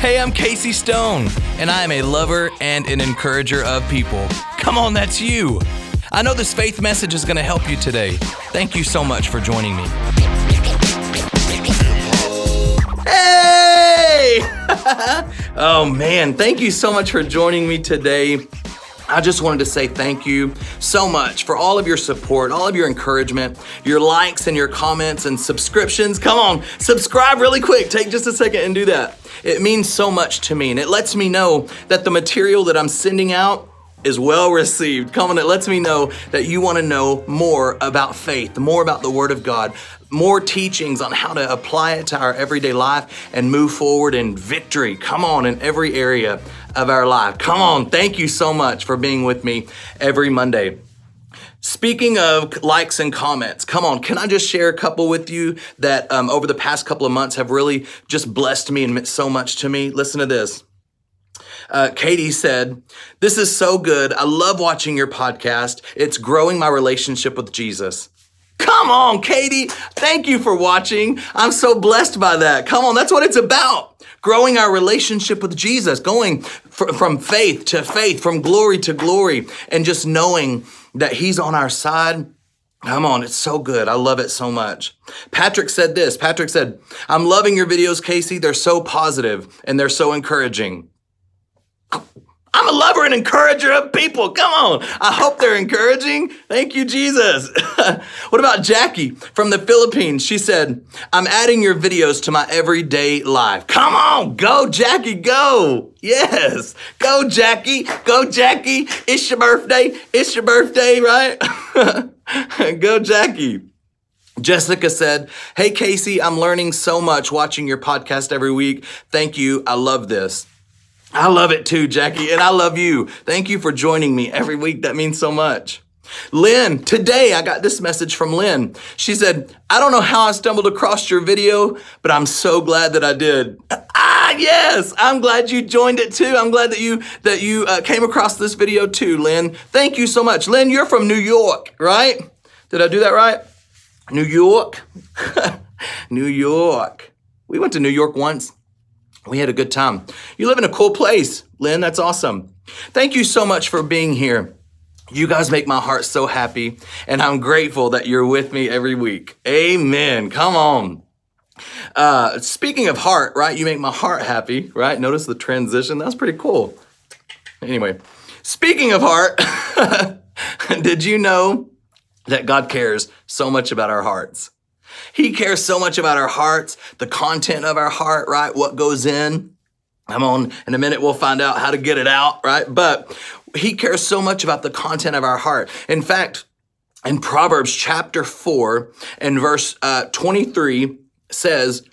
Hey, I'm Casey Stone, and I am a lover and an encourager of people. Come on, that's you. I know this faith message is going to help you today. Thank you so much for joining me. Hey! oh man, thank you so much for joining me today. I just wanted to say thank you so much for all of your support, all of your encouragement, your likes and your comments and subscriptions. Come on, subscribe really quick. Take just a second and do that. It means so much to me and it lets me know that the material that I'm sending out is well received. Come on, it lets me know that you want to know more about faith, more about the Word of God, more teachings on how to apply it to our everyday life and move forward in victory. Come on, in every area of our life. Come on, thank you so much for being with me every Monday. Speaking of likes and comments, come on, can I just share a couple with you that um, over the past couple of months have really just blessed me and meant so much to me? Listen to this. Uh, Katie said, This is so good. I love watching your podcast. It's growing my relationship with Jesus. Come on, Katie. Thank you for watching. I'm so blessed by that. Come on, that's what it's about. Growing our relationship with Jesus, going fr- from faith to faith, from glory to glory, and just knowing that He's on our side. Come on, it's so good. I love it so much. Patrick said this Patrick said, I'm loving your videos, Casey. They're so positive and they're so encouraging. I'm a lover and encourager of people. Come on. I hope they're encouraging. Thank you, Jesus. what about Jackie from the Philippines? She said, I'm adding your videos to my everyday life. Come on. Go, Jackie. Go. Yes. Go, Jackie. Go, Jackie. It's your birthday. It's your birthday, right? go, Jackie. Jessica said, Hey, Casey, I'm learning so much watching your podcast every week. Thank you. I love this. I love it too, Jackie, and I love you. Thank you for joining me every week. That means so much. Lynn, today I got this message from Lynn. She said, I don't know how I stumbled across your video, but I'm so glad that I did. Ah, yes, I'm glad you joined it too. I'm glad that you that you uh, came across this video too, Lynn. Thank you so much. Lynn, you're from New York, right? Did I do that right? New York? New York. We went to New York once. We had a good time. You live in a cool place, Lynn. That's awesome. Thank you so much for being here. You guys make my heart so happy, and I'm grateful that you're with me every week. Amen. Come on. Uh, speaking of heart, right? You make my heart happy, right? Notice the transition. That's pretty cool. Anyway, speaking of heart, did you know that God cares so much about our hearts? He cares so much about our hearts, the content of our heart, right? What goes in. I'm on in a minute, we'll find out how to get it out, right? But he cares so much about the content of our heart. In fact, in Proverbs chapter 4 and verse uh, 23 says,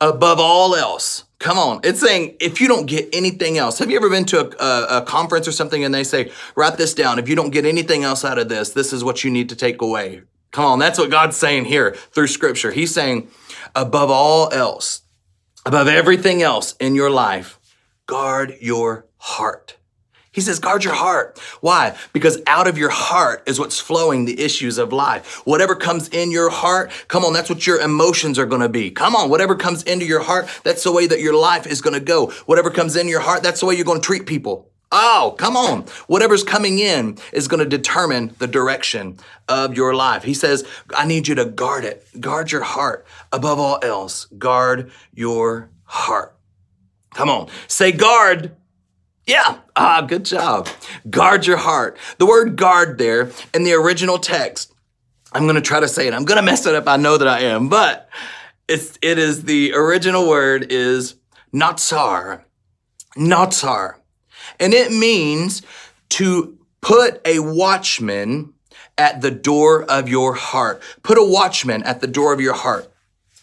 above all else, Come on. It's saying if you don't get anything else. Have you ever been to a, a, a, conference or something and they say, write this down. If you don't get anything else out of this, this is what you need to take away. Come on. That's what God's saying here through scripture. He's saying, above all else, above everything else in your life, guard your heart. He says, guard your heart. Why? Because out of your heart is what's flowing the issues of life. Whatever comes in your heart, come on, that's what your emotions are going to be. Come on, whatever comes into your heart, that's the way that your life is going to go. Whatever comes in your heart, that's the way you're going to treat people. Oh, come on. Whatever's coming in is going to determine the direction of your life. He says, I need you to guard it. Guard your heart. Above all else, guard your heart. Come on. Say guard yeah, ah, good job. Guard your heart. The word guard there in the original text, I'm going to try to say it. I'm going to mess it up. I know that I am, but it's, it is the original word is natsar. Natsar. And it means to put a watchman at the door of your heart. Put a watchman at the door of your heart.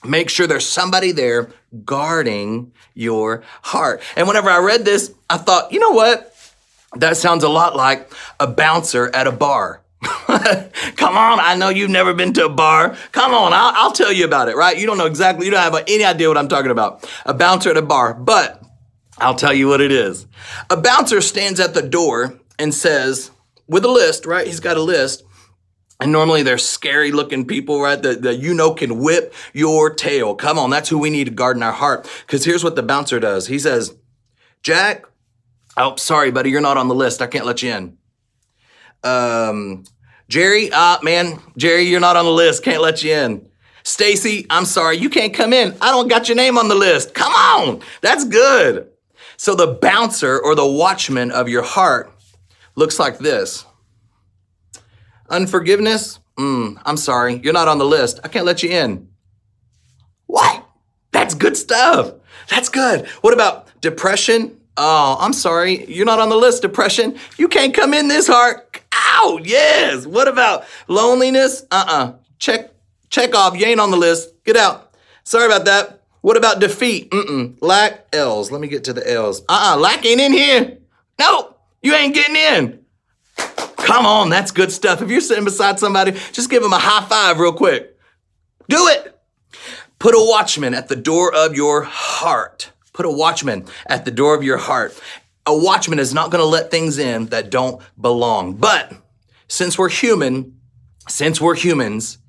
Make sure there's somebody there guarding your heart. And whenever I read this, I thought, you know what? That sounds a lot like a bouncer at a bar. Come on, I know you've never been to a bar. Come on, I'll, I'll, tell you about it, right? You don't know exactly, you don't have any idea what I'm talking about. A bouncer at a bar, but I'll tell you what it is. A bouncer stands at the door and says, with a list, right? He's got a list. And normally they're scary looking people, right? That, that you know can whip your tail. Come on, that's who we need to guard in our heart. Because here's what the bouncer does. He says, Jack, oh, sorry, buddy, you're not on the list. I can't let you in. Um, Jerry, uh, man, Jerry, you're not on the list. Can't let you in. Stacy, I'm sorry, you can't come in. I don't got your name on the list. Come on. That's good. So the bouncer or the watchman of your heart looks like this. Unforgiveness? Mm, I'm sorry, you're not on the list. I can't let you in. What? That's good stuff. That's good. What about depression? Oh, I'm sorry, you're not on the list, depression. You can't come in this heart. Ow, yes. What about loneliness? Uh-uh. Check, check off. You ain't on the list. Get out. Sorry about that. What about defeat? Mm-mm. Lack, L's. Let me get to the L's. Uh-uh. Lack ain't in here. No, you ain't getting in. Come on, that's good stuff. If you're sitting beside somebody, just give them a high five real quick. Do it. Put a watchman at the door of your heart. Put a watchman at the door of your heart. A watchman is not going to let things in that don't belong. But since we're human, since we're humans,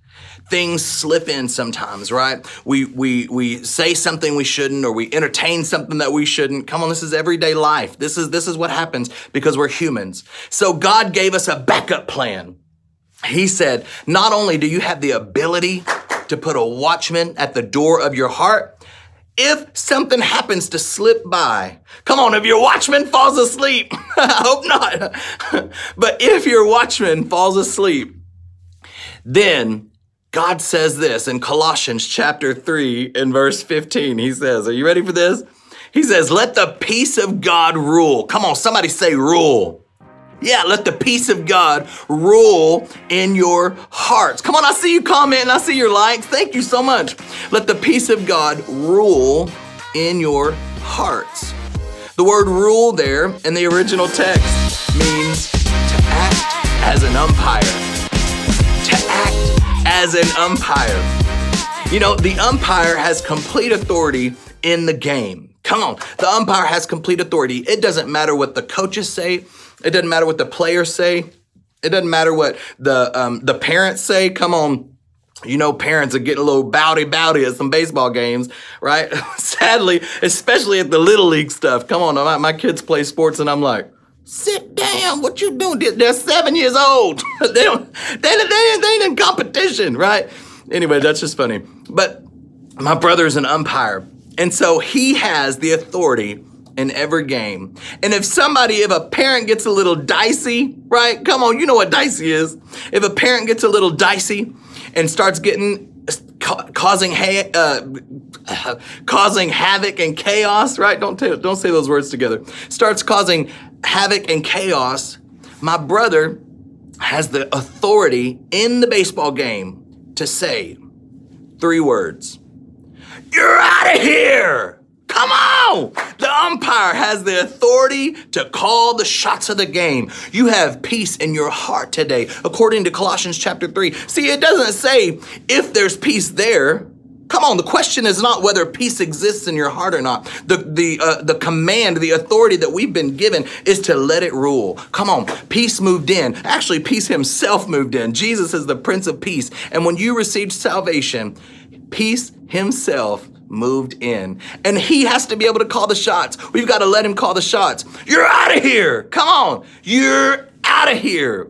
things slip in sometimes, right? We we we say something we shouldn't or we entertain something that we shouldn't. Come on, this is everyday life. This is this is what happens because we're humans. So God gave us a backup plan. He said, not only do you have the ability to put a watchman at the door of your heart, if something happens to slip by, come on, if your watchman falls asleep, I hope not, but if your watchman falls asleep, then God says this in Colossians chapter 3 and verse 15. He says, Are you ready for this? He says, Let the peace of God rule. Come on, somebody say rule. Yeah, let the peace of God rule in your hearts. Come on, I see you commenting, I see your likes. Thank you so much. Let the peace of God rule in your hearts. The word rule there in the original text means to act as an umpire. As an umpire. You know, the umpire has complete authority in the game. Come on, the umpire has complete authority. It doesn't matter what the coaches say, it doesn't matter what the players say. It doesn't matter what the um, the parents say. Come on, you know, parents are getting a little bowdy bowdy at some baseball games, right? Sadly, especially at the little league stuff. Come on, my, my kids play sports, and I'm like, sit down. What you doing? They're seven years old. they don't. They, they, they ain't in competition, right? Anyway, that's just funny. But my brother's an umpire, and so he has the authority in every game. And if somebody, if a parent gets a little dicey, right? Come on, you know what dicey is. If a parent gets a little dicey and starts getting causing ha- uh, causing havoc and chaos, right? Don't don't say those words together. Starts causing havoc and chaos. My brother has the authority in the baseball game to say three words. You're out of here. Come on! The umpire has the authority to call the shots of the game. You have peace in your heart today, according to Colossians chapter 3. See, it doesn't say if there's peace there. Come on, the question is not whether peace exists in your heart or not. The, the, uh, the command, the authority that we've been given is to let it rule. Come on, peace moved in. Actually, peace himself moved in. Jesus is the Prince of Peace. And when you received salvation, peace himself moved in. And he has to be able to call the shots. We've got to let him call the shots. You're out of here. Come on. You're out of here.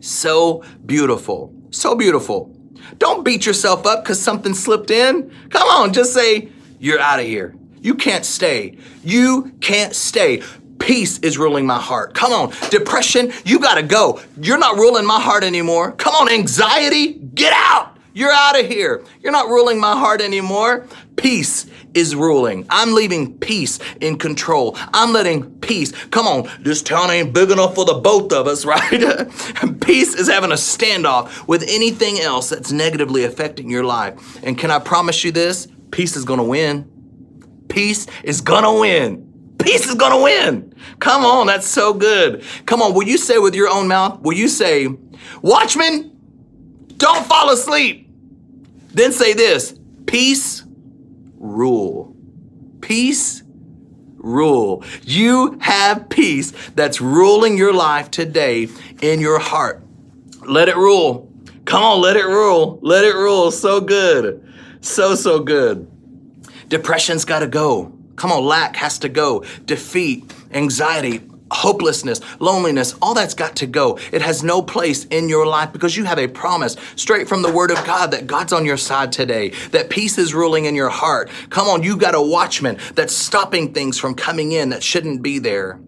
So beautiful. So beautiful. Don't beat yourself up because something slipped in. Come on, just say, You're out of here. You can't stay. You can't stay. Peace is ruling my heart. Come on. Depression, you gotta go. You're not ruling my heart anymore. Come on, anxiety, get out. You're out of here. You're not ruling my heart anymore. Peace is ruling. I'm leaving peace in control. I'm letting peace. Come on, this town ain't big enough for the both of us, right? peace is having a standoff with anything else that's negatively affecting your life. And can I promise you this? Peace is gonna win. Peace is gonna win. Peace is gonna win. Come on, that's so good. Come on, will you say with your own mouth, will you say, Watchman, don't fall asleep? Then say this peace rule. Peace, rule. You have peace that's ruling your life today in your heart. Let it rule. Come on, let it rule. Let it rule. So good. So, so good. Depression's got to go. Come on, lack has to go. Defeat, anxiety, hopelessness, loneliness, all that's got to go. It has no place in your life because you have a promise straight from the Word of God that God's on your side today, that peace is ruling in your heart. Come on, you got a watchman that's stopping things from coming in that shouldn't be there.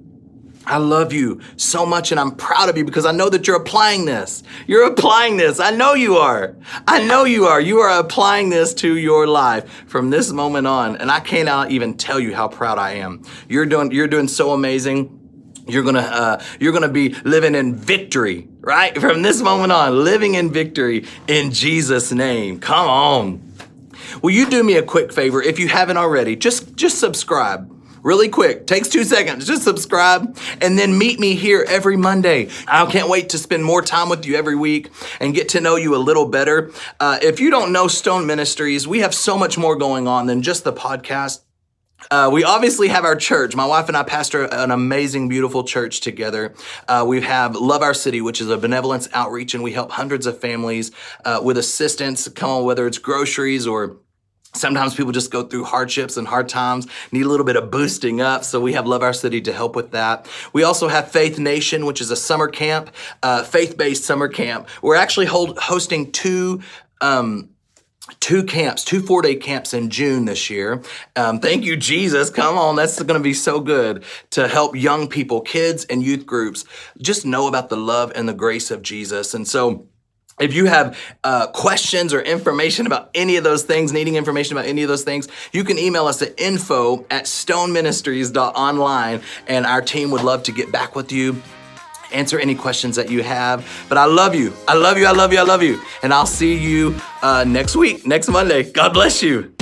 I love you so much and I'm proud of you because I know that you're applying this. You're applying this. I know you are. I know you are. You are applying this to your life from this moment on. And I cannot even tell you how proud I am. You're doing, you're doing so amazing. You're gonna, uh, you're gonna be living in victory, right? From this moment on, living in victory in Jesus' name. Come on. Will you do me a quick favor if you haven't already? Just, just subscribe really quick. Takes two seconds. Just subscribe and then meet me here every Monday. I can't wait to spend more time with you every week and get to know you a little better. Uh, if you don't know Stone Ministries, we have so much more going on than just the podcast. Uh, we obviously have our church. My wife and I pastor an amazing, beautiful church together. Uh, we have Love Our City, which is a benevolence outreach, and we help hundreds of families uh, with assistance, come on, whether it's groceries or Sometimes people just go through hardships and hard times, need a little bit of boosting up. So we have Love Our City to help with that. We also have Faith Nation, which is a summer camp, uh, faith-based summer camp. We're actually hold, hosting two um, two camps, two four day camps in June this year. Um, thank you, Jesus. Come on, that's going to be so good to help young people, kids, and youth groups just know about the love and the grace of Jesus. And so, if you have uh, questions or information about any of those things, needing information about any of those things, you can email us at info at stoneministries.online and our team would love to get back with you, answer any questions that you have. But I love you. I love you. I love you. I love you. And I'll see you uh, next week, next Monday. God bless you.